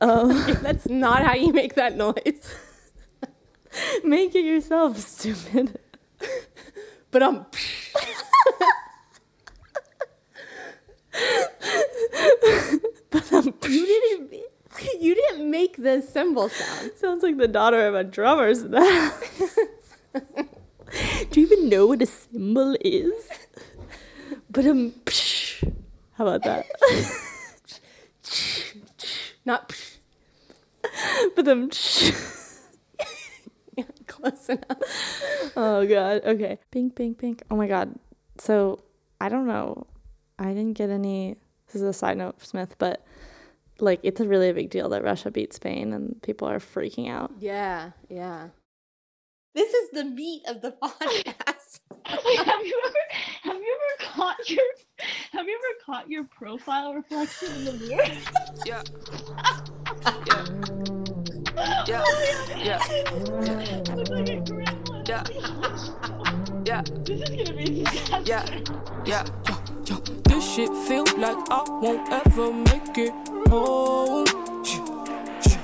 Um, That's not how you make that noise. make it yourself, stupid. But um, you didn't. You didn't make the cymbal sound. Sounds like the daughter of a drummer's drummer. Do you even know what a cymbal is? But um, psh how about that? Not but um, close enough. oh god. Okay. Pink, pink, pink. Oh my god. So I don't know. I didn't get any. This is a side note Smith, but like it's a really big deal that Russia beat Spain, and people are freaking out. Yeah, yeah. This is the meat of the podcast. Wait, have you ever have you ever caught your have you ever caught your profile reflection in the mirror? Yeah. Yeah. Yeah. Oh yeah. Looks like a gremlin. Yeah. Yeah. This is gonna be a disaster. Yeah. Yeah. Yo, yo. This shit feel like I won't ever make it home. Shh, shh,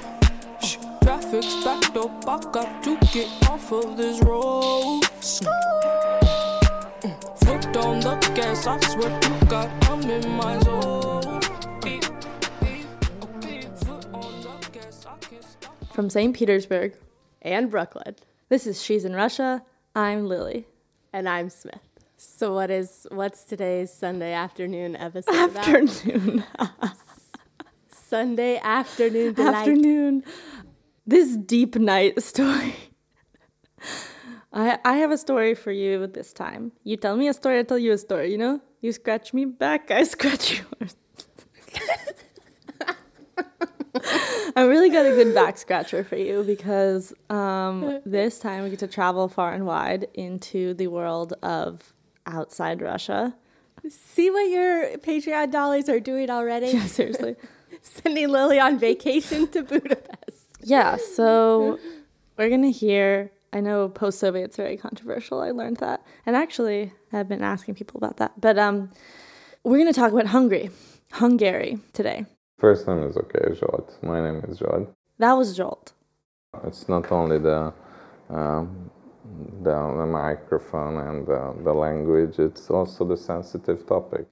shh. Traffic's backed up. I got to get off of this road. Foot on the gas. I swear to God, I'm in my zone. Okay. Foot on the gas. I can't stop. From St. Petersburg, And Brooklyn. this is She's in Russia. I'm Lily. And I'm Smith. So what is what's today's Sunday afternoon episode about? Afternoon. Sunday afternoon delight. Afternoon. This deep night story. I I have a story for you this time. You tell me a story, I tell you a story, you know? You scratch me back, I scratch yours. I really got a good back scratcher for you because um, this time we get to travel far and wide into the world of outside Russia. See what your Patreon dollars are doing already? Yeah, seriously. Sending Lily on vacation to Budapest. Yeah, so we're gonna hear. I know post-Soviet's very controversial. I learned that, and actually, I've been asking people about that. But um, we're gonna talk about Hungary, Hungary today. First name is okay, Zsolt. My name is Zsolt. That was Zsolt. It's not only the um, the, the microphone and the, the language; it's also the sensitive topic.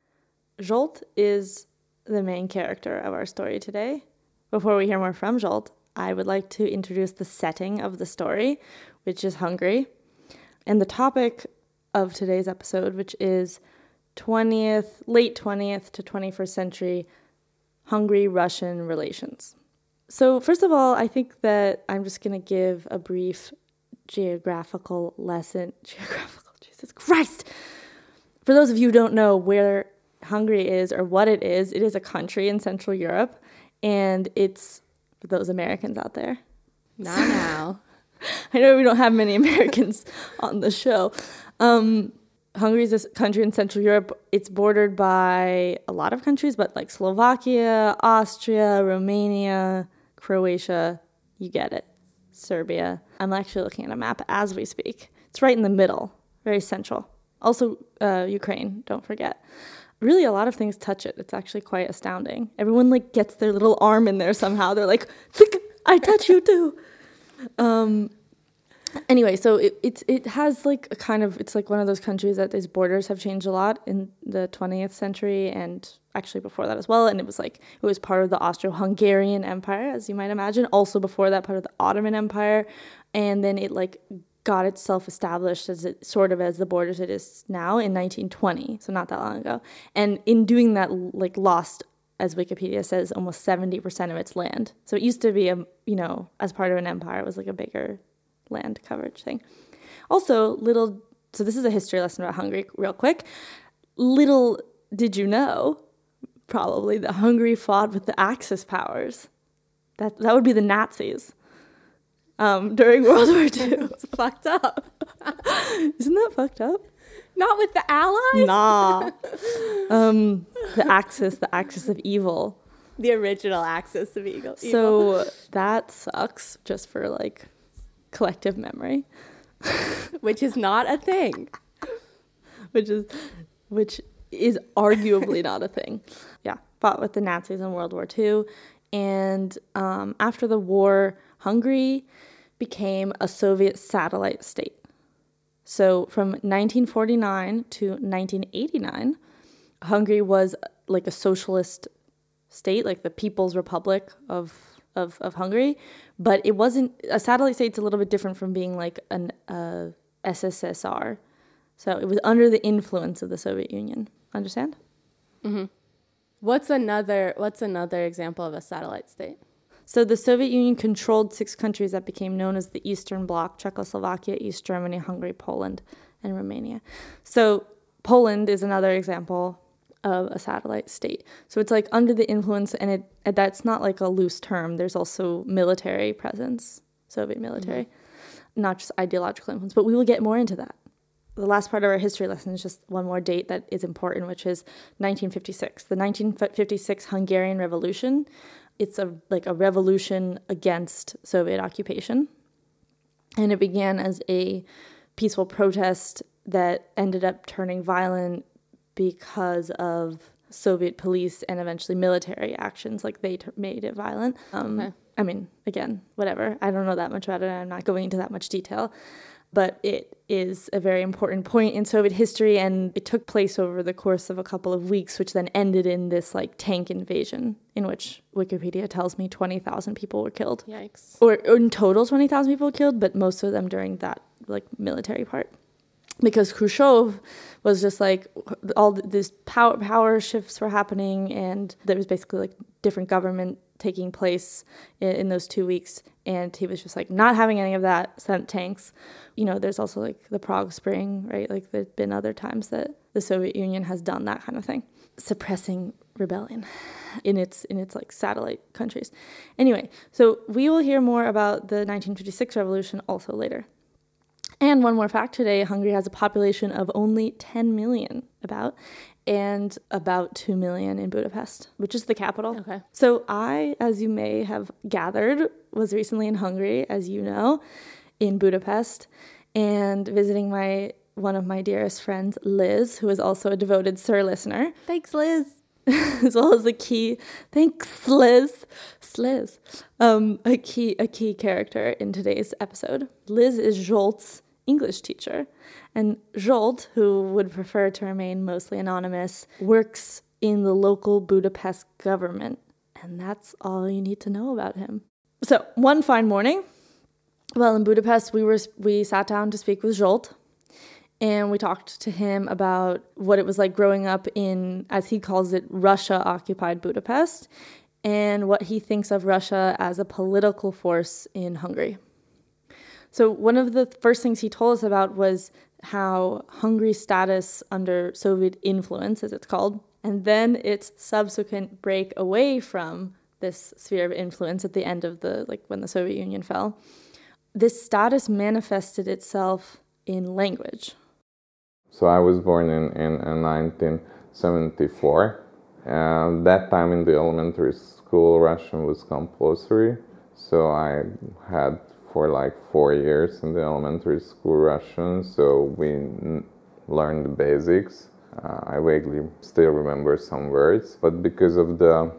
Zsolt is the main character of our story today. Before we hear more from Zsolt, I would like to introduce the setting of the story, which is Hungary, and the topic of today's episode, which is 20th, late 20th to 21st century Hungary Russian relations. So, first of all, I think that I'm just going to give a brief geographical lesson. Geographical, Jesus Christ! For those of you who don't know where Hungary is or what it is, it is a country in Central Europe, and it's for those Americans out there. Not now. I know we don't have many Americans on the show. Um, Hungary is a country in Central Europe. It's bordered by a lot of countries, but like Slovakia, Austria, Romania, Croatia. You get it. Serbia. I'm actually looking at a map as we speak. It's right in the middle, very central. Also, uh, Ukraine, don't forget. Really, a lot of things touch it. It's actually quite astounding. Everyone like gets their little arm in there somehow. They're like, I touch you too. Um, anyway, so it, it it has like a kind of it's like one of those countries that its borders have changed a lot in the 20th century and actually before that as well. And it was like it was part of the Austro-Hungarian Empire, as you might imagine. Also before that, part of the Ottoman Empire, and then it like got itself established as it sort of as the borders it is now in 1920, so not that long ago. And in doing that, like lost as Wikipedia says, almost 70% of its land. So it used to be a, you know, as part of an empire, it was like a bigger land coverage thing. Also, little, so this is a history lesson about Hungary, real quick. Little did you know, probably, that Hungary fought with the Axis powers. That, that would be the Nazis um, during World War II. It's fucked up. Isn't that fucked up? Not with the Allies? Nah. um, the Axis, the Axis of evil. The original axis of evil. So that sucks just for like collective memory, which is not a thing. which is which is arguably not a thing. Yeah. fought with the Nazis in World War II. And um, after the war, Hungary became a Soviet satellite state. So from 1949 to 1989, Hungary was like a socialist state, like the People's Republic of, of, of Hungary. But it wasn't, a satellite state's a little bit different from being like an uh, SSSR. So it was under the influence of the Soviet Union. Understand? Mm-hmm. What's another What's another example of a satellite state? So the Soviet Union controlled six countries that became known as the Eastern Bloc Czechoslovakia, East Germany, Hungary, Poland, and Romania. So Poland is another example of a satellite state. So it's like under the influence, and it and that's not like a loose term. There's also military presence, Soviet mm-hmm. military, not just ideological influence. But we will get more into that. The last part of our history lesson is just one more date that is important, which is 1956, the 1956 Hungarian Revolution. It's a like a revolution against Soviet occupation, and it began as a peaceful protest that ended up turning violent because of Soviet police and eventually military actions. Like they t- made it violent. Um, Okay. I mean, again, whatever. I don't know that much about it. I'm not going into that much detail. But it is a very important point in Soviet history, and it took place over the course of a couple of weeks, which then ended in this like tank invasion, in which Wikipedia tells me 20,000 people were killed Yikes. or, or in total 20,000 people killed, but most of them during that like military part. Because Khrushchev was just like all these power power shifts were happening, and there was basically like different government taking place in, in those two weeks, and he was just like not having any of that. Sent tanks. You know, there's also like the Prague Spring, right? Like there's been other times that the Soviet Union has done that kind of thing, suppressing rebellion in its in its like satellite countries. Anyway, so we will hear more about the 1956 revolution also later. And one more fact today Hungary has a population of only 10 million, about, and about 2 million in Budapest, which is the capital. Okay. So I, as you may have gathered, was recently in Hungary, as you know, in Budapest, and visiting my one of my dearest friends, Liz, who is also a devoted Sir listener Thanks, Liz. as well as a key thanks Liz Sliz um, a key a key character in today's episode Liz is Zsolt's English teacher. And Zsolt who would prefer to remain mostly anonymous works in the local Budapest government. And that's all you need to know about him. So one fine morning well in Budapest we were we sat down to speak with Zsolt. And we talked to him about what it was like growing up in, as he calls it, Russia occupied Budapest, and what he thinks of Russia as a political force in Hungary. So, one of the first things he told us about was how Hungary's status under Soviet influence, as it's called, and then its subsequent break away from this sphere of influence at the end of the, like when the Soviet Union fell, this status manifested itself in language. So I was born in, in, in 1974. And that time in the elementary school, Russian was compulsory. So I had for like four years in the elementary school Russian. So we n- learned the basics. Uh, I vaguely still remember some words, but because of the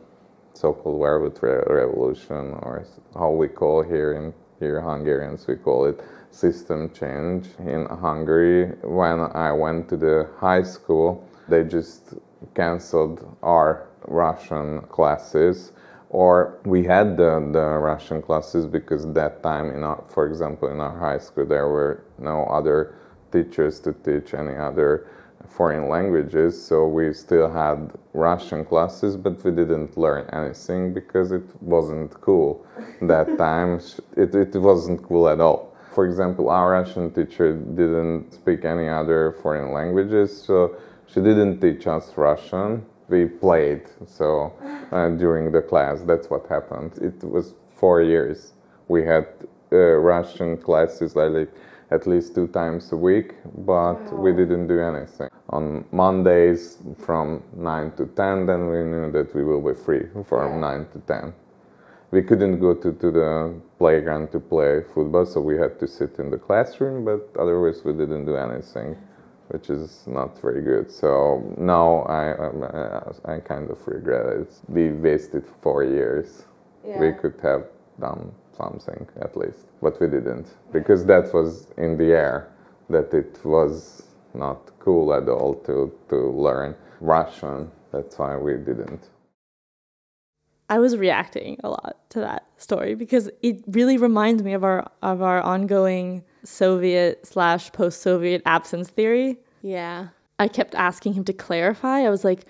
so-called Werewolf Re- Revolution, or how we call here in here Hungarians, we call it system change in Hungary. When I went to the high school, they just canceled our Russian classes, or we had the, the Russian classes because that time, in our, for example, in our high school, there were no other teachers to teach any other foreign languages, so we still had Russian classes, but we didn't learn anything because it wasn't cool that time. It, it wasn't cool at all. For example, our Russian teacher didn't speak any other foreign languages, so she didn't teach us Russian. We played so uh, during the class. That's what happened. It was four years. We had uh, Russian classes like at least two times a week, but we didn't do anything. On Mondays from 9 to 10, then we knew that we will be free from 9 to 10. We couldn't go to, to the playground to play football, so we had to sit in the classroom, but otherwise we didn't do anything which is not very good. So now I um, uh, I kind of regret it. We wasted four years. Yeah. We could have done something at least, but we didn't because that was in the air that it was not cool at all to to learn Russian. That's why we didn't. I was reacting a lot to that story because it really reminds me of our of our ongoing Soviet slash post Soviet absence theory. Yeah. I kept asking him to clarify. I was like,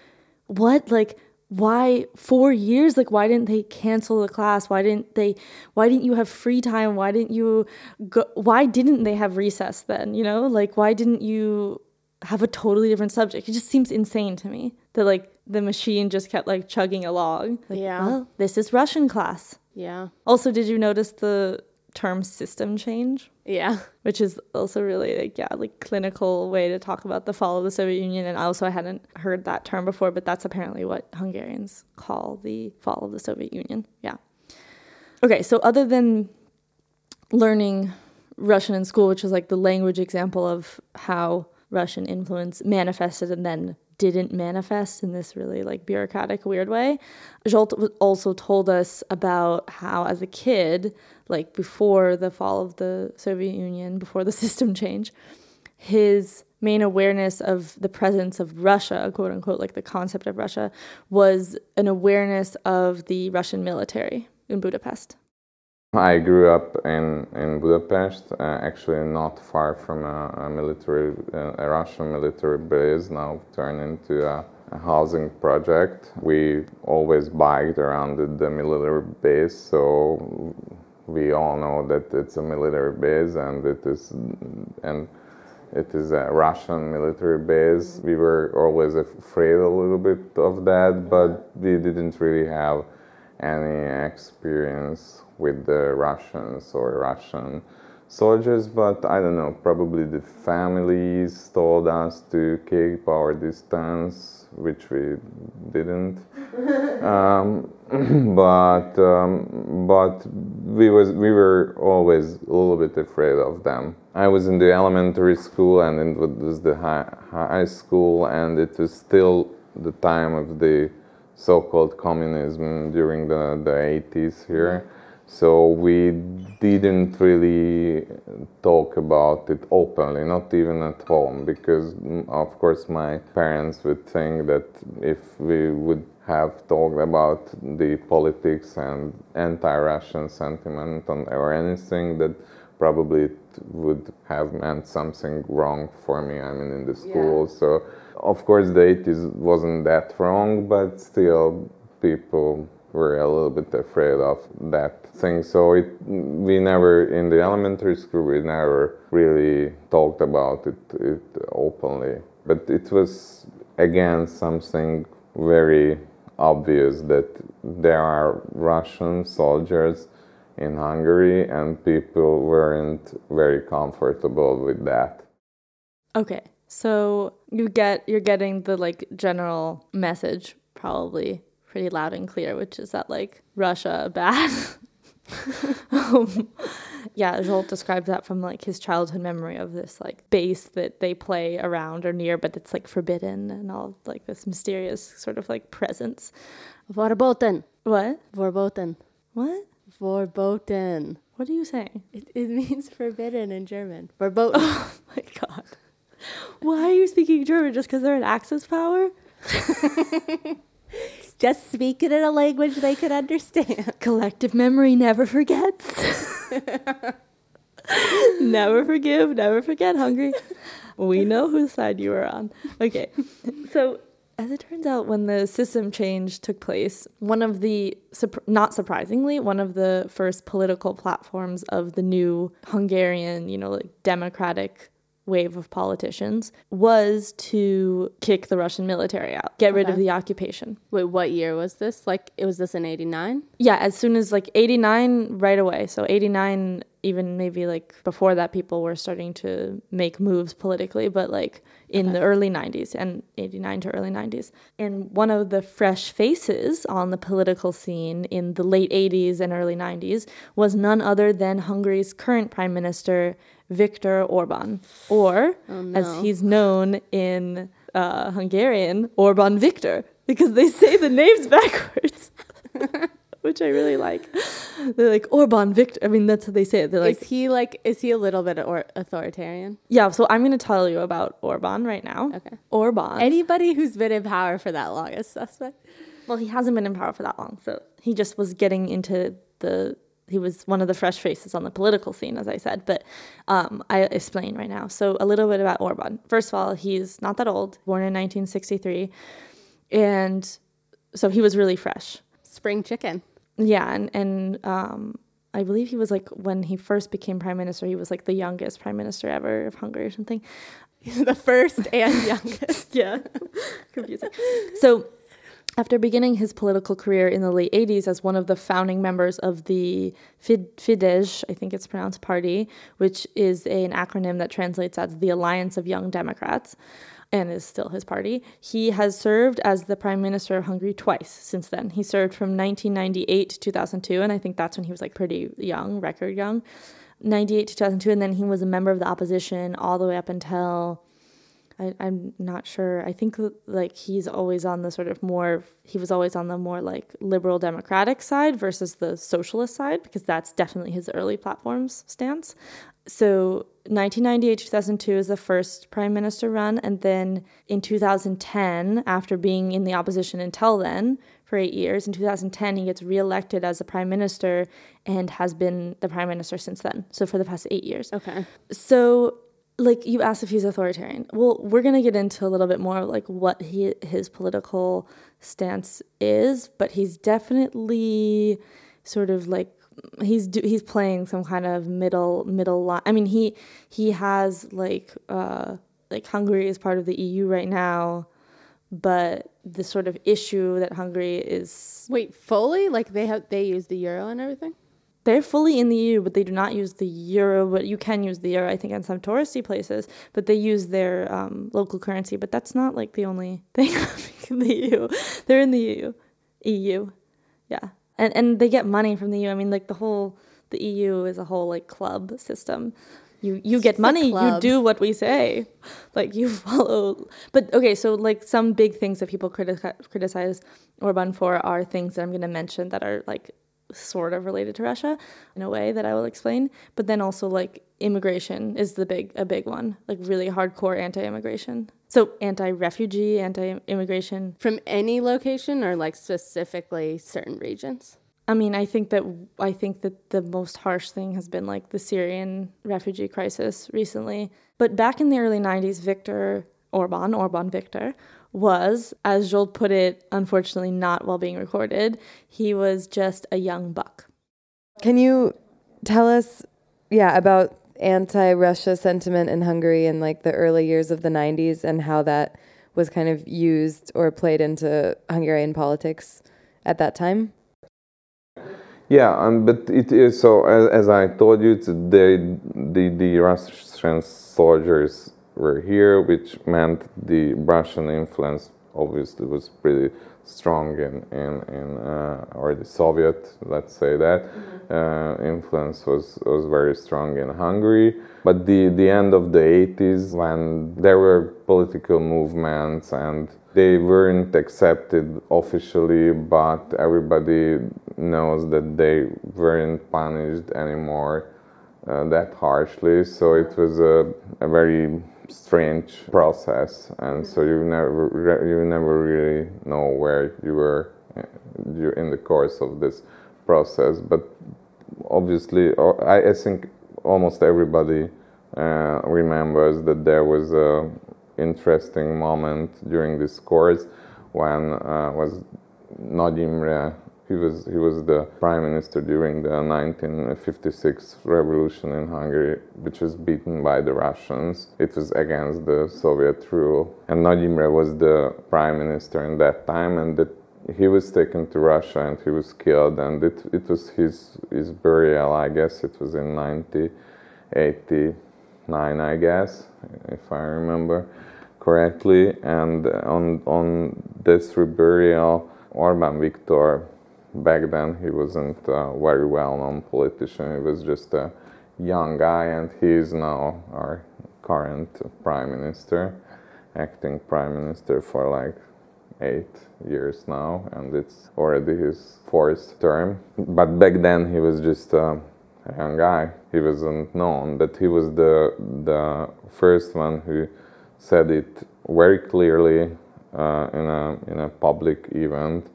"What? Like, why four years? Like, why didn't they cancel the class? Why didn't they? Why didn't you have free time? Why didn't you go? Why didn't they have recess then? You know, like, why didn't you have a totally different subject? It just seems insane to me that like the machine just kept like chugging along. Like, Yeah. well, this is Russian class. Yeah. Also, did you notice the term system change? Yeah. which is also really like yeah like clinical way to talk about the fall of the soviet union and also i hadn't heard that term before but that's apparently what hungarians call the fall of the soviet union yeah okay so other than learning russian in school which was like the language example of how russian influence manifested and then didn't manifest in this really like bureaucratic weird way Zsolt also told us about how as a kid like before the fall of the soviet union before the system change his main awareness of the presence of Russia, quote unquote, like the concept of Russia, was an awareness of the Russian military in Budapest. I grew up in, in Budapest, uh, actually not far from a, a military, uh, a Russian military base, now turned into a, a housing project. We always biked around the, the military base, so we all know that it's a military base and it is and it is a Russian military base. We were always afraid a little bit of that, but we didn't really have any experience with the Russians or Russian soldiers. But I don't know, probably the families told us to keep our distance, which we didn't. Um, but um, but we was we were always a little bit afraid of them. I was in the elementary school and it was the high, high school, and it was still the time of the so-called communism during the, the 80s here. So we didn't really talk about it openly, not even at home, because mm, of course my parents would think that if we would have talked about the politics and anti-Russian sentiment on, or anything, that probably it would have meant something wrong for me. I mean, in the school. So of course the 80s wasn't that wrong, but still people were a little bit afraid of that thing. So it, we never, in the elementary school, we never really talked about it, it openly. But it was, again, something very obvious that there are Russian soldiers in Hungary and people weren't very comfortable with that. Okay, so you get you're getting the like general message probably pretty loud and clear, which is that like Russia bad. um, yeah, Joel describes that from like his childhood memory of this like base that they play around or near, but it's like forbidden and all like this mysterious sort of like presence. Verboten. What? Verboten. What? Verboten. What are you saying? It, it means forbidden in German. Verboten. Oh my god. Why are you speaking German? Just because they're in Axis power? Just speak it in a language they could understand. Collective memory never forgets. never forgive, never forget, Hungary. We know whose side you were on. Okay. So, as it turns out, when the system change took place, one of the, not surprisingly, one of the first political platforms of the new Hungarian, you know, like democratic wave of politicians was to kick the Russian military out, get rid of the occupation. Wait, what year was this? Like, it was this in 89? Yeah, as soon as like 89 right away. So 89 even maybe like before that, people were starting to make moves politically, but like in okay. the early 90s and 89 to early 90s. And one of the fresh faces on the political scene in the late 80s and early 90s was none other than Hungary's current prime minister, Viktor Orban, or oh, no. as he's known in uh, Hungarian, Orban Viktor, because they say the names backwards. which I really like. They're like Orban Viktor. I mean, that's how they say it. They're like, is he like, is he a little bit or- authoritarian? Yeah. So I'm going to tell you about Orban right now. Okay. Orban. Anybody who's been in power for that long is suspect. Well, he hasn't been in power for that long, so he just was getting into the. He was one of the fresh faces on the political scene, as I said. But um, I explain right now. So a little bit about Orban. First of all, he's not that old. Born in 1963, and so he was really fresh. Spring chicken. Yeah, and and um, I believe he was like when he first became prime minister, he was like the youngest prime minister ever of Hungary or something. the first and youngest. yeah, confusing. So. After beginning his political career in the late 80s as one of the founding members of the Fidesz, I think it's pronounced party, which is an acronym that translates as the Alliance of Young Democrats, and is still his party. He has served as the prime minister of Hungary twice since then. He served from 1998 to 2002, and I think that's when he was like pretty young, record young. 98 to 2002, and then he was a member of the opposition all the way up until I, am not sure. I think like he's always on the sort of more, he was always on the more like liberal democratic side versus the socialist side because that's definitely his early platform's stance. So 1998 2002 is the first prime minister run and then in 2010 after being in the opposition until then for eight years in 2010 he gets reelected as a prime minister and has been the prime minister since then so for the past eight years. Okay. So like you asked if he's authoritarian well we're going to get into a little bit more like what he his political stance is but he's definitely sort of like he's do, he's playing some kind of middle middle line. I mean, he he has like uh, like Hungary is part of the EU right now, but the sort of issue that Hungary is wait fully like they have they use the euro and everything. They're fully in the EU, but they do not use the euro. But you can use the euro, I think, in some touristy places. But they use their um, local currency. But that's not like the only thing in the EU. They're in the EU. EU, yeah and and they get money from the EU. I mean, like the whole the EU is a whole like club system. You you get money, you do what we say, like you follow. But okay, so like some big things that people criti- criticize Orban for are things that I'm going to mention that are like sort of related to Russia in a way that I will explain. But then also like immigration is the big a big one, like really hardcore anti-immigration. So anti-refugee, anti-immigration from any location or like specifically certain regions. I mean, I think that I think that the most harsh thing has been like the Syrian refugee crisis recently. But back in the early 90s, Viktor Orban, Orban Viktor, was, as Zsolt put it, unfortunately not while being recorded, he was just a young buck. Can you tell us, yeah, about anti Russia sentiment in Hungary in like the early years of the 90s and how that was kind of used or played into Hungarian politics at that time? Yeah, um, but it is so. As, as I told you, the, the the Russian soldiers were here, which meant the Russian influence obviously was pretty strong in, in, in uh, or the Soviet, let's say that, mm-hmm. uh, influence was, was very strong in Hungary. But the, the end of the 80s, when there were political movements and they weren't accepted officially, but everybody knows that they weren't punished anymore uh, that harshly. So it was a, a very strange process, and so you never you never really know where you were uh, in the course of this process. But obviously, I, I think almost everybody uh, remembers that there was a interesting moment during this course when uh, was Nagy Imre he was he was the prime minister during the 1956 revolution in Hungary, which was beaten by the Russians. It was against the Soviet rule, and Nagy was the prime minister in that time, and the he was taken to Russia and he was killed, and it, it was his, his burial, I guess it was in 1989, I guess, if I remember correctly. And on, on this burial, Orban Viktor, back then he wasn't a very well known politician, he was just a young guy, and he is now our current prime minister, acting prime minister for like eight years now, and it's already his fourth term. But back then he was just a young guy. He wasn't known, but he was the the first one who said it very clearly uh, in a in a public event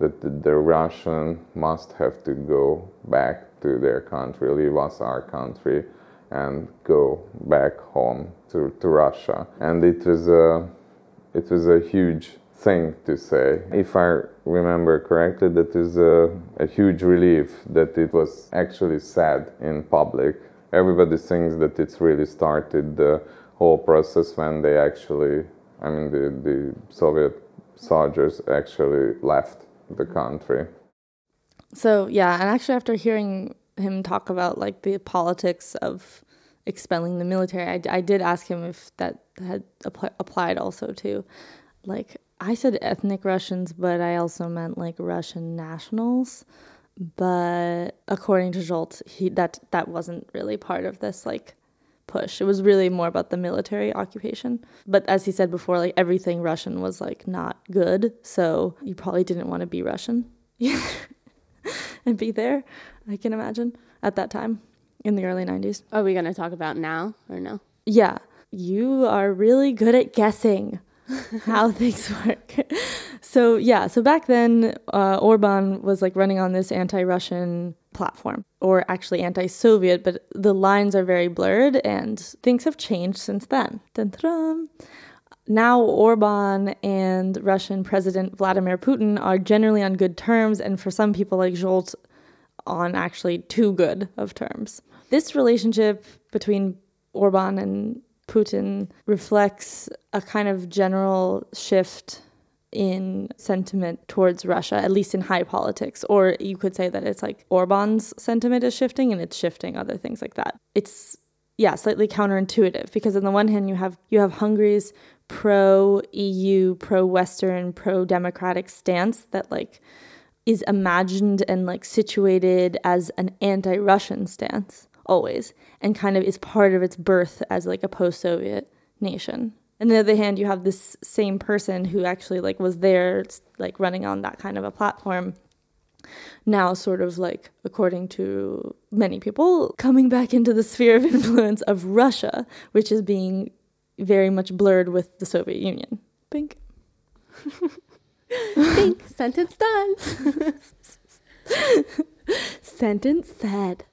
that the, Russian must have to go back to their country, leave us our country, and go back home to, to Russia. And it was a it was a huge thing to say. If I remember correctly, that is a, a huge relief that it was actually said in public. Everybody thinks that it's really started the whole process when they actually, I mean, the, the Soviet soldiers actually left the country. So yeah, and actually after hearing him talk about like the politics of expelling the military, I, I did ask him if that had applied also to like I said ethnic Russians, but I also meant like Russian nationals. But according to Zsolt, he that that wasn't really part of this like push. It was really more about the military occupation. But as he said before, like everything Russian was like not good, so you probably didn't want to be Russian and be there. I can imagine at that time in the early 90s. Are we going to talk about now or no? Yeah, you are really good at guessing how things work. so yeah, so back then, uh, Orban was like running on this anti-Russian platform, or actually anti-Soviet, but the lines are very blurred, and things have changed since then. Dun-dun. Now Orban and Russian President Vladimir Putin are generally on good terms, and for some people like Zsolt, on actually too good of terms. This relationship between Orban and Putin reflects a kind of general shift in sentiment towards Russia, at least in high politics. Or you could say that it's like Orban's sentiment is shifting and it's shifting other things like that. It's yeah, slightly counterintuitive because on the one hand you have you have Hungary's pro EU, pro Western, pro democratic stance that like is imagined and like situated as an anti-Russian stance always and kind of is part of its birth as like a post-Soviet nation. On the other hand, you have this same person who actually like was there like running on that kind of a platform now sort of like according to many people coming back into the sphere of influence of Russia, which is being very much blurred with the Soviet Union. Pink. Pink. Sentence done. Sentence said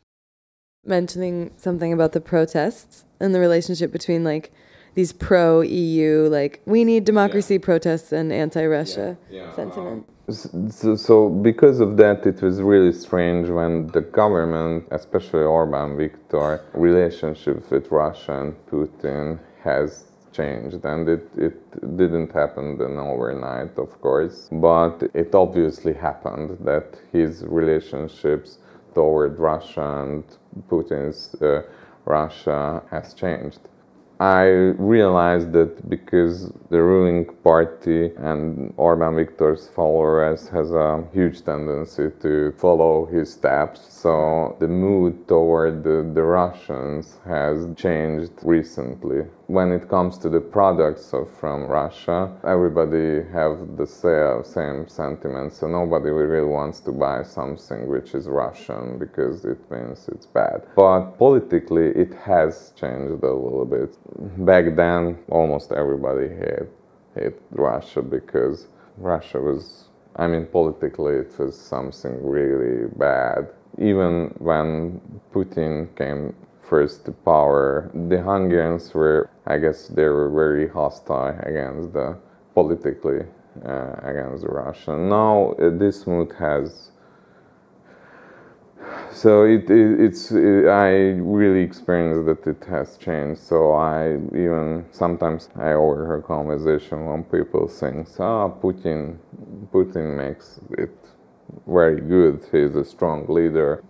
mentioning something about the protests and the relationship between like these pro EU, like we need democracy yeah. protests and anti Russia yeah. yeah. sentiment. So, so, because of that, it was really strange when the government, especially Orban Viktor, relationship with Russia and Putin has changed and it, it didn't happen then overnight of course but it obviously happened that his relationships toward Russia and Putin's uh, Russia has changed. I realized that because the ruling party and Orban Viktor's followers has a huge tendency to follow his steps, so the mood toward the, the Russians has changed recently. When it comes to the products of, from Russia, everybody have the same, same sentiment, so nobody really wants to buy something which is Russian because it means it's bad. But politically, it has changed a little bit back then almost everybody hate hate Russia because Russia was I mean politically it was something really bad. Even when Putin came first to power, the Hungarians were I guess they were very hostile against the politically uh, against Russia. Now uh, this mood has so it, it it's it, I really experienced that it has changed. So I even sometimes I overhear conversation when people think, "Ah, oh, Putin, Putin makes it very good. He's a strong leader."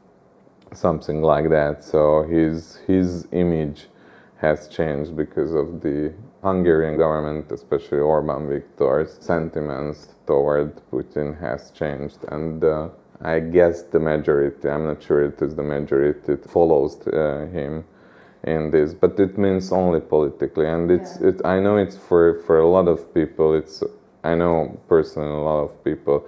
Something like that. So his his image has changed because of the Hungarian government, especially Orban Viktor's sentiments toward Putin has changed and. Uh, I guess the majority, I'm not sure it is the majority, it follows uh, him in this, but it means only politically. And it's, yeah. it, I know it's for, for a lot of people, it's, I know personally a lot of people,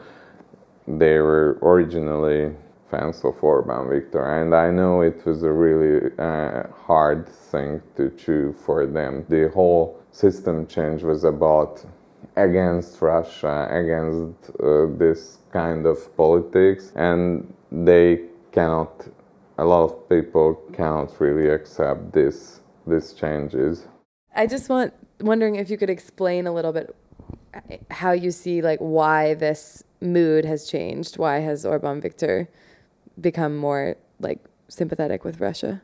they were originally fans of Orban Viktor, and I know it was a really uh, hard thing to chew for them. The whole system change was about against Russia, against uh, this kind of politics, and they cannot. A lot of people cannot really accept this these changes. I just want wondering if you could explain a little bit how you see like why this mood has changed. Why has Orban Viktor become more like sympathetic with Russia?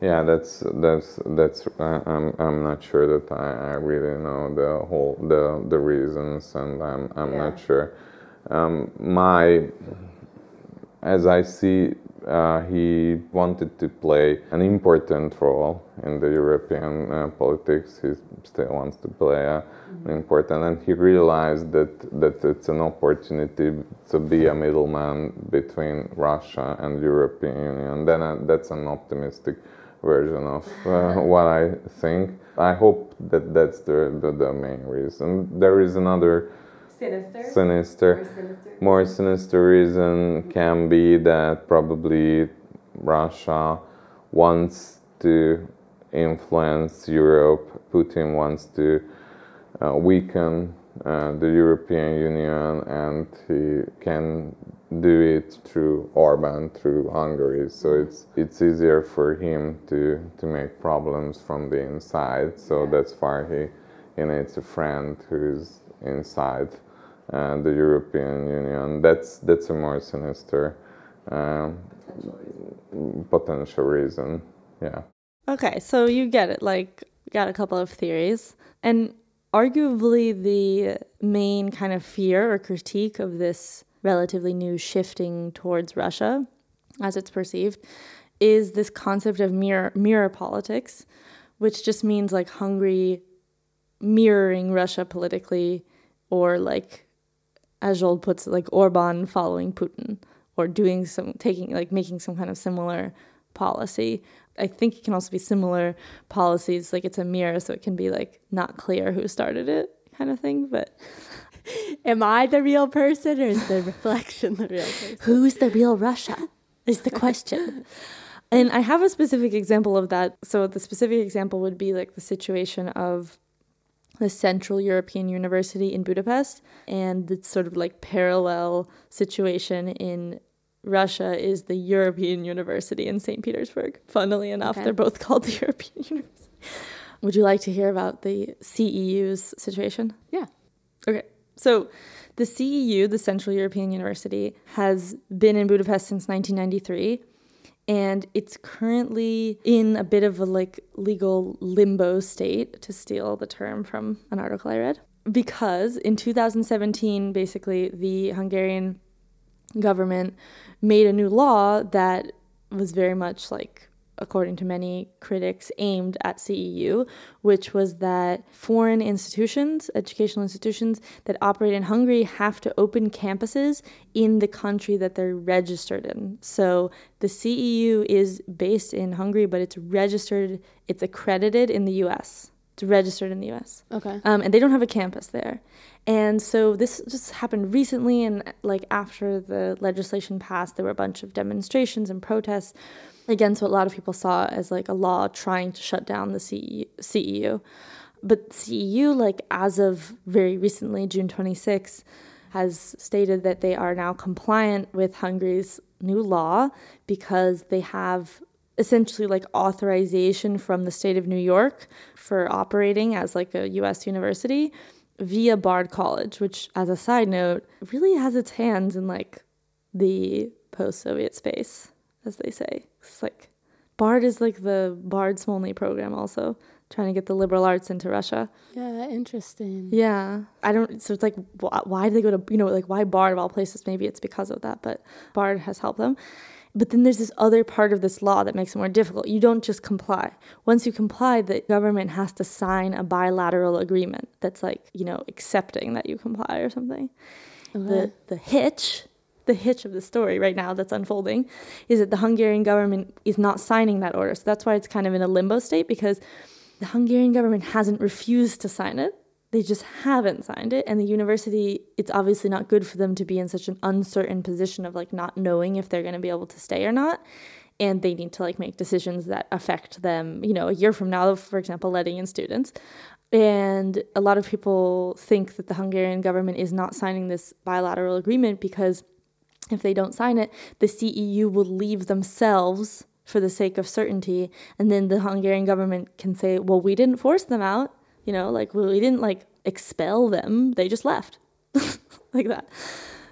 Yeah, that's that's that's. Uh, I'm I'm not sure that I, I, really know the whole the the reasons, and I'm I'm yeah. not sure. Um, my, as I see, uh, he wanted to play an important role in the European uh, politics. He still wants to play a, mm-hmm. an important, and he realized that that it's an opportunity to be a middleman between Russia and European Union. Then uh, that's an optimistic version of uh, what I think. I hope that that's the, the, the, main reason. There is another sinister, sinister, more sinister, more sinister reason can be that probably Russia wants to influence Europe. Putin wants to uh, weaken uh, the European Union, and he can do it through Orban, through Hungary. So it's it's easier for him to to make problems from the inside. So that's why he he needs a friend who's inside uh, the European Union. That's that's a more sinister um, potential reason. Yeah. Okay, so you get it. Like, got a couple of theories, and arguably the main kind of fear or critique of this relatively new shifting towards Russia, as it's perceived, is this concept of mirror mirror politics, which just means like Hungary mirroring Russia politically, or like as Zsolt puts it, like Orban following Putin, or doing some taking like making some kind of similar policy. I think it can also be similar policies, like it's a mirror, so it can be like not clear who started it kind of thing. But Am I the real person or is the reflection the real person? Who's the real Russia? Is the question. and I have a specific example of that. So the specific example would be like the situation of the Central European University in Budapest and the sort of like parallel situation in Russia is the European University in St. Petersburg. Funnily enough, okay. they're both called the European University. Would you like to hear about the CEU's situation? Yeah. Okay. So, the CEU, the Central European University, has been in Budapest since 1993 and it's currently in a bit of a like legal limbo state to steal the term from an article I read because in 2017 basically the Hungarian government made a new law that was very much like according to many critics, aimed at CEU, which was that foreign institutions, educational institutions that operate in Hungary, have to open campuses in the country that they're registered in. So the CEU is based in Hungary, but it's registered, it's accredited in the US. It's registered in the US. Okay. Um, and they don't have a campus there. And so this just happened recently, and like after the legislation passed, there were a bunch of demonstrations and protests against what a lot of people saw as like a law trying to shut down the CEU. But CEU, like as of very recently, June 26, has stated that they are now compliant with Hungary's new law because they have essentially like authorization from the state of New York for operating as like a US university via Bard College, which as a side note really has its hands in like the post-Soviet space as they say. It's like Bard is like the Bard Smolny program, also trying to get the liberal arts into Russia. Yeah, interesting. Yeah, I don't. So it's like, wh- why do they go to you know like why Bard of all places? Maybe it's because of that, but Bard has helped them. But then there's this other part of this law that makes it more difficult. You don't just comply. Once you comply, the government has to sign a bilateral agreement that's like you know accepting that you comply or something. The the hitch the hitch of the story right now that's unfolding is that the Hungarian government is not signing that order. So that's why it's kind of in a limbo state because the Hungarian government hasn't refused to sign it. They just haven't signed it. And the university, it's obviously not good for them to be in such an uncertain position of like not knowing if they're going to be able to stay or not. And they need to like make decisions that affect them, you know, a year from now, for example, letting in students. And a lot of people think that the Hungarian government is not signing this bilateral agreement because if they don't sign it, the CEU will leave themselves for the sake of certainty. And then the Hungarian government can say, well, we didn't force them out. You know, like, well, we didn't like expel them. They just left like that.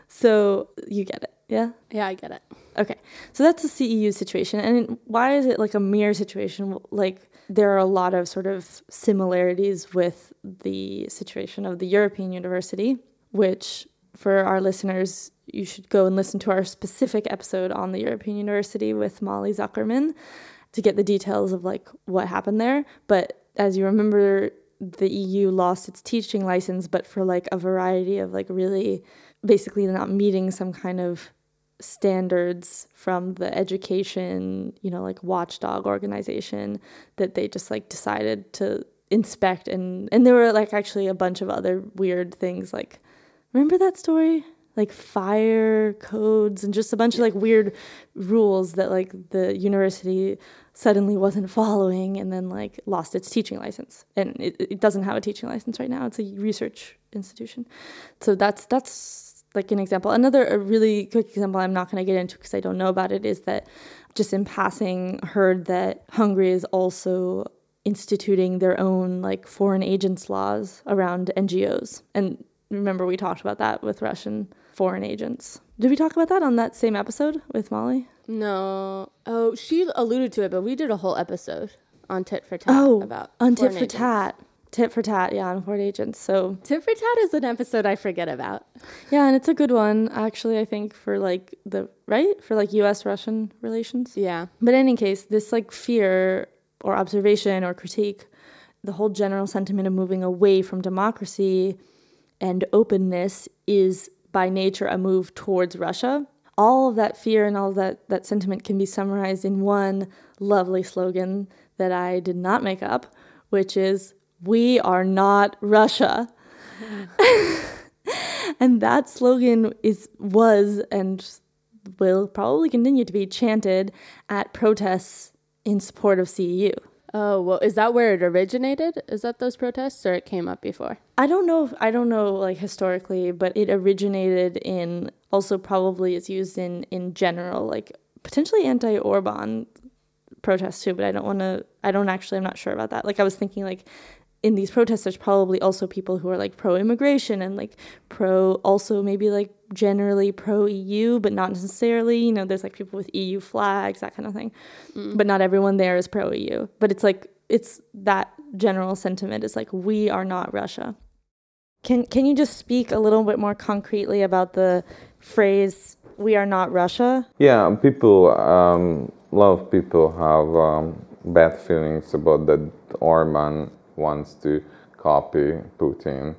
So you get it. Yeah. Yeah, I get it. Okay. So that's the CEU situation. And why is it like a mirror situation? Like, there are a lot of sort of similarities with the situation of the European University, which for our listeners, you should go and listen to our specific episode on the European University with Molly Zuckerman to get the details of like what happened there. But as you remember, the EU lost its teaching license, but for like a variety of like really basically not meeting some kind of standards from the education, you know, like watchdog organization that they just like decided to inspect and and there were like actually a bunch of other weird things like remember that story? Like fire codes and just a bunch of like weird rules that like the university suddenly wasn't following and then like lost its teaching license. And it, it doesn't have a teaching license right now. It's a research institution. So that's that's like an example. Another a really quick example I'm not going to get into because I don't know about it is that just in passing heard that Hungary is also instituting their own like foreign agents laws around NGOs. And remember we talked about that with Russian foreign agents. Did we talk about that on that same episode with Molly? No. Oh, she alluded to it, but we did a whole episode on tit for tat Oh, about on tit for agents. tat. Tit for tat, yeah, on foreign agents. So Tit for tat is an episode I forget about. yeah, and it's a good one actually. I think for like the right for like U.S. Russian relations. Yeah. But in any case, this like fear or observation or critique, the whole general sentiment of moving away from democracy and openness is by nature a move towards Russia. All of that fear and all of that, that sentiment can be summarized in one lovely slogan that I did not make up, which is, We are not Russia. and that slogan is was and will probably continue to be chanted at protests in support of CEU. Oh, well, is that where it originated? Is that those protests or it came up before? I don't know. If, I don't know like historically, but it originated in also probably is used in in general, like potentially anti-Orban protests too. But I don't want to. I don't actually. I'm not sure about that. Like I was thinking like in these protests, there's probably also people who are like pro-immigration and like pro also maybe like generally pro-EU, but not necessarily. You know, there's like people with EU flags, that kind of thing. But not everyone there is pro-EU. But it's like it's that general sentiment It's like we are not Russia. Can can you just speak a little bit more concretely about the phrase "we are not Russia"? Yeah, people, um, a lot of people have um, bad feelings about that Orban wants to copy Putin.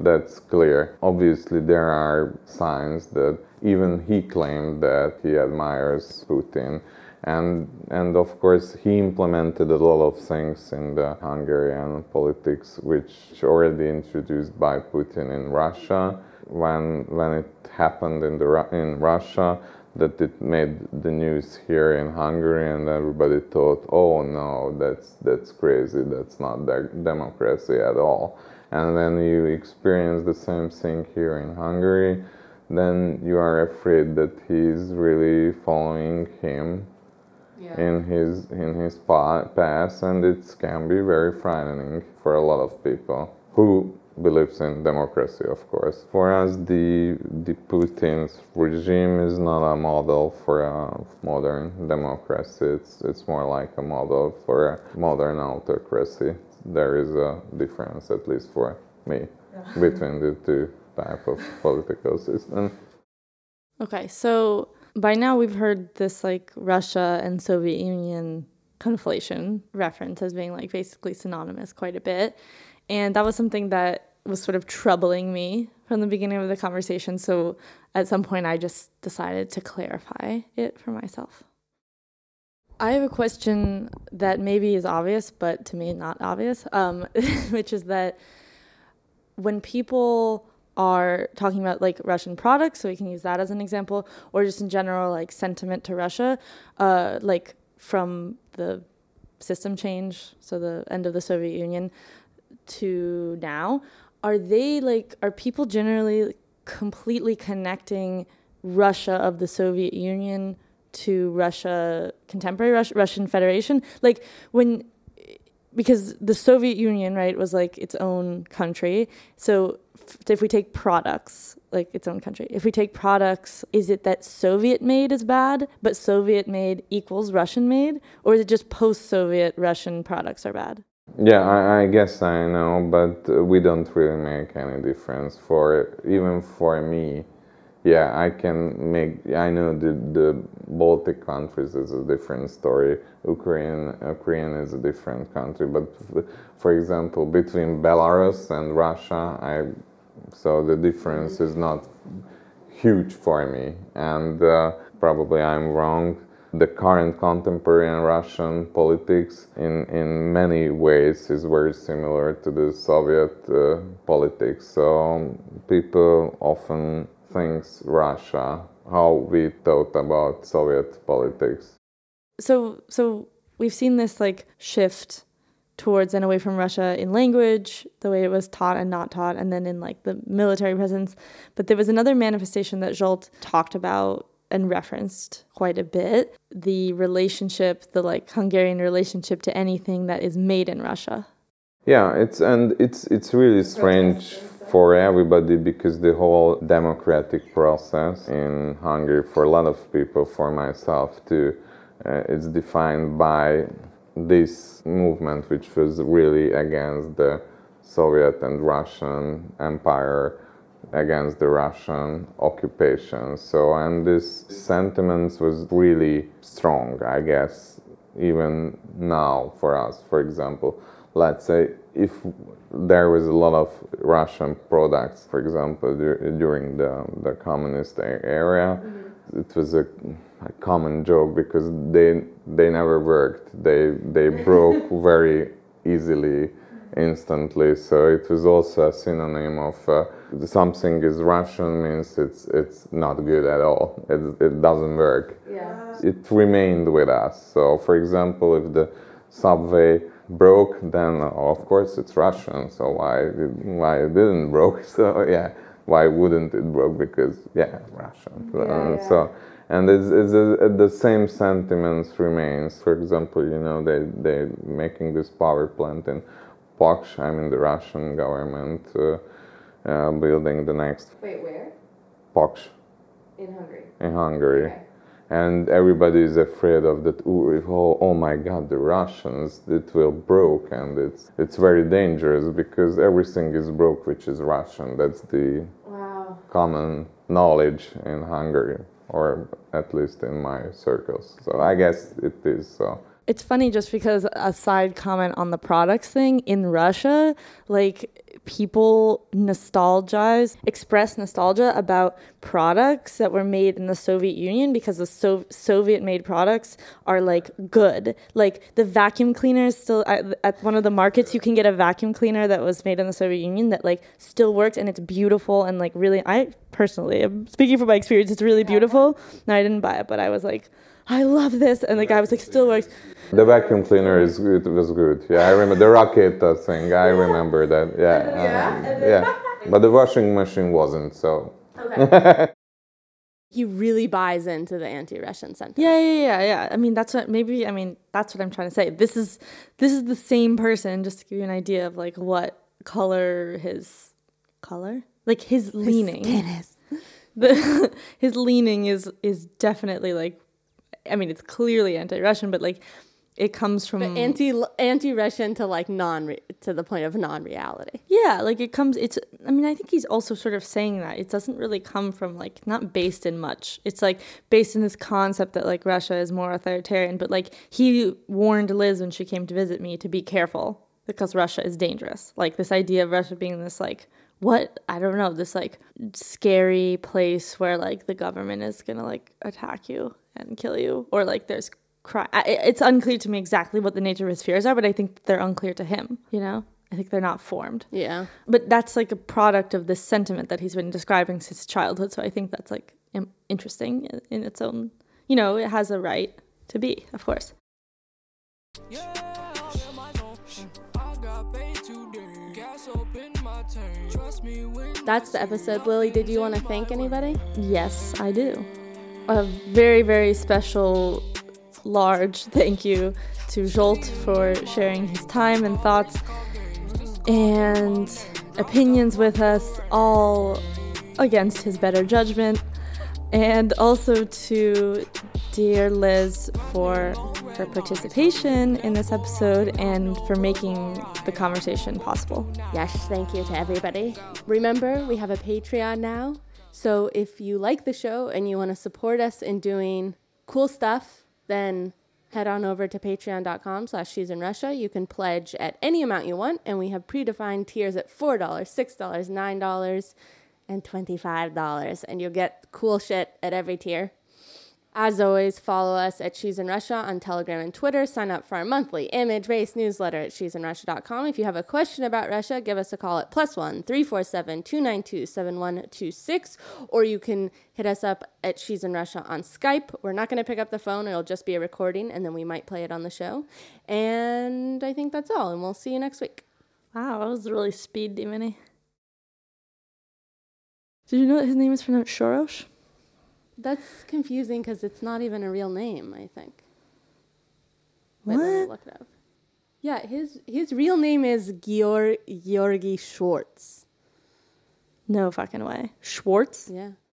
That's clear. Obviously, there are signs that even he claimed that he admires Putin. And, and of course, he implemented a lot of things in the Hungarian politics, which already introduced by Putin in Russia. When, when it happened in, the, in Russia, that it made the news here in Hungary, and everybody thought, "Oh no, that's that's crazy. That's not de- democracy at all." And then you experience the same thing here in Hungary, then you are afraid that he's really following him in his in his pa- path, and it can be very frightening for a lot of people who believes in democracy, of course. For us, the the Putin's regime is not a model for a modern democracy. It's it's more like a model for a modern autocracy. There is a difference, at least for me, between the two type of political system. Okay, so by now we've heard this like Russia and Soviet Union conflation reference as being like basically synonymous quite a bit. And that was something that was sort of troubling me from the beginning of the conversation. So at some point, I just decided to clarify it for myself. I have a question that maybe is obvious, but to me, not obvious, um, which is that when people are talking about like Russian products, so we can use that as an example, or just in general, like sentiment to Russia, uh, like from the system change, so the end of the Soviet Union to now, are they like, are people generally completely connecting Russia of the Soviet Union to Russia, contemporary Rus- Russian Federation? Like when, because the Soviet Union, right, was like its own country. So if we take products, like its own country, if we take products, is it that Soviet made is bad, but Soviet made equals Russian made? Or is it just post Soviet Russian products are bad? Yeah, I, I guess I know, but uh, we don't really make any difference for even for me. Yeah, I can make. I know the the Baltic countries is a different story. Ukraine, Ukraine is a different country, but for example, between Belarus and Russia, I so the difference is not huge for me, and uh, probably I'm wrong. The current contemporary Russian politics, in, in many ways, is very similar to the Soviet uh, politics. So people often think Russia how we thought about Soviet politics. So, so we've seen this like shift towards and away from Russia in language, the way it was taught and not taught, and then in like the military presence. But there was another manifestation that Zsolt talked about and referenced quite a bit the relationship, the like Hungarian relationship to anything that is made in Russia. Yeah, it's and it's it's really strange for everybody because the whole democratic process in Hungary for a lot of people, for myself too, uh, it's defined by this movement, which was really against the Soviet and Russian Empire, against the Russian occupation. So, and this sentiment was really strong, I guess, even now for us. For example, let's say if there was a lot of Russian products, for example, during the, the communist era, mm-hmm. it was a a common joke because they they never worked. They they broke very easily, instantly. So it was also a synonym of uh, something is Russian means it's it's not good at all. It it doesn't work. Yeah. It remained with us. So for example, if the subway broke, then oh, of course it's Russian. So why why it didn't broke? So yeah, why wouldn't it broke? Because yeah, Russian. Yeah, uh, yeah. So and it's, it's a, the same sentiments remains. For example, you know they they making this power plant in Paks. I mean the Russian government uh, uh, building the next. Wait, where? Paks. In Hungary. In Hungary. Okay. And everybody is afraid of that. Oh, oh my God, the Russians! It will broke, and it's it's very dangerous because everything is broke, which is Russian. That's the wow. common knowledge in Hungary or at least in my circles. So I guess it is so. It's funny just because a side comment on the products thing in Russia, like people nostalgize, express nostalgia about products that were made in the Soviet Union because the so- Soviet made products are like good. Like the vacuum cleaner is still at, at, one of the markets, you can get a vacuum cleaner that was made in the Soviet Union that like still works and it's beautiful and like really, I personally, speaking from my experience, it's really beautiful. No, I didn't buy it, but I was like, I love this. And the guy was like, still works. The vacuum cleaner is good, was good. Yeah, I remember the rocket thing. I remember that. Yeah, yeah, uh, yeah. But the washing machine wasn't. So. Okay. he really buys into the anti-Russian sentiment. Yeah, yeah, yeah, yeah. I mean, that's what maybe. I mean, that's what I'm trying to say. This is this is the same person. Just to give you an idea of like what color, his color, like his leaning. the his leaning is is definitely like I mean it's clearly anti-Russian but like it comes from But anti anti Russian to like non to the point of non reality. yeah like it comes it's I mean I think he's also sort of saying that. It doesn't really come from like not based in much. It's like based in this concept that like Russia is more authoritarian but like he warned Liz when she came to visit me to be careful because Russia is dangerous. Like this idea of Russia being this like what I don't know this like scary place where like the government is gonna like attack you and kill you or like there's crime. It's unclear to me exactly what the nature of his fears are, but I think they're unclear to him. You know, I think they're not formed. Yeah. But that's like a product of this sentiment that he's been describing since childhood. So I think that's like interesting in, in its own. You know, it has a right to be, of course. Yeah, That's the episode. Lily, did you want to thank anybody? Yes, I do. A very, very special, large thank you to Zsolt for sharing his time and thoughts and opinions with us, all against his better judgment. And also to dear Liz for her participation in this episode and for making the conversation possible. Yes, thank you to everybody. Remember, we have a Patreon now. So if you like the show and you want to support us in doing cool stuff, then head on over to patreon.com slash she's in Russia. You can pledge at any amount you want, and we have predefined tiers at $4, $6, $9, and $25. And you'll get cool shit at every tier. As always, follow us at She's in Russia on Telegram and Twitter. Sign up for our monthly image based newsletter at she'sinrussia.com. If you have a question about Russia, give us a call at plus one 347 292 7126, or you can hit us up at She's in Russia on Skype. We're not going to pick up the phone, it'll just be a recording, and then we might play it on the show. And I think that's all, and we'll see you next week. Wow, that was really speed demony. Did you know that his name is pronounced Shorosh? That's confusing because it's not even a real name, I think. Wait, What? look it up. Yeah, his his real name is Georg Georgi Schwartz. No fucking way. Schwartz? Yeah.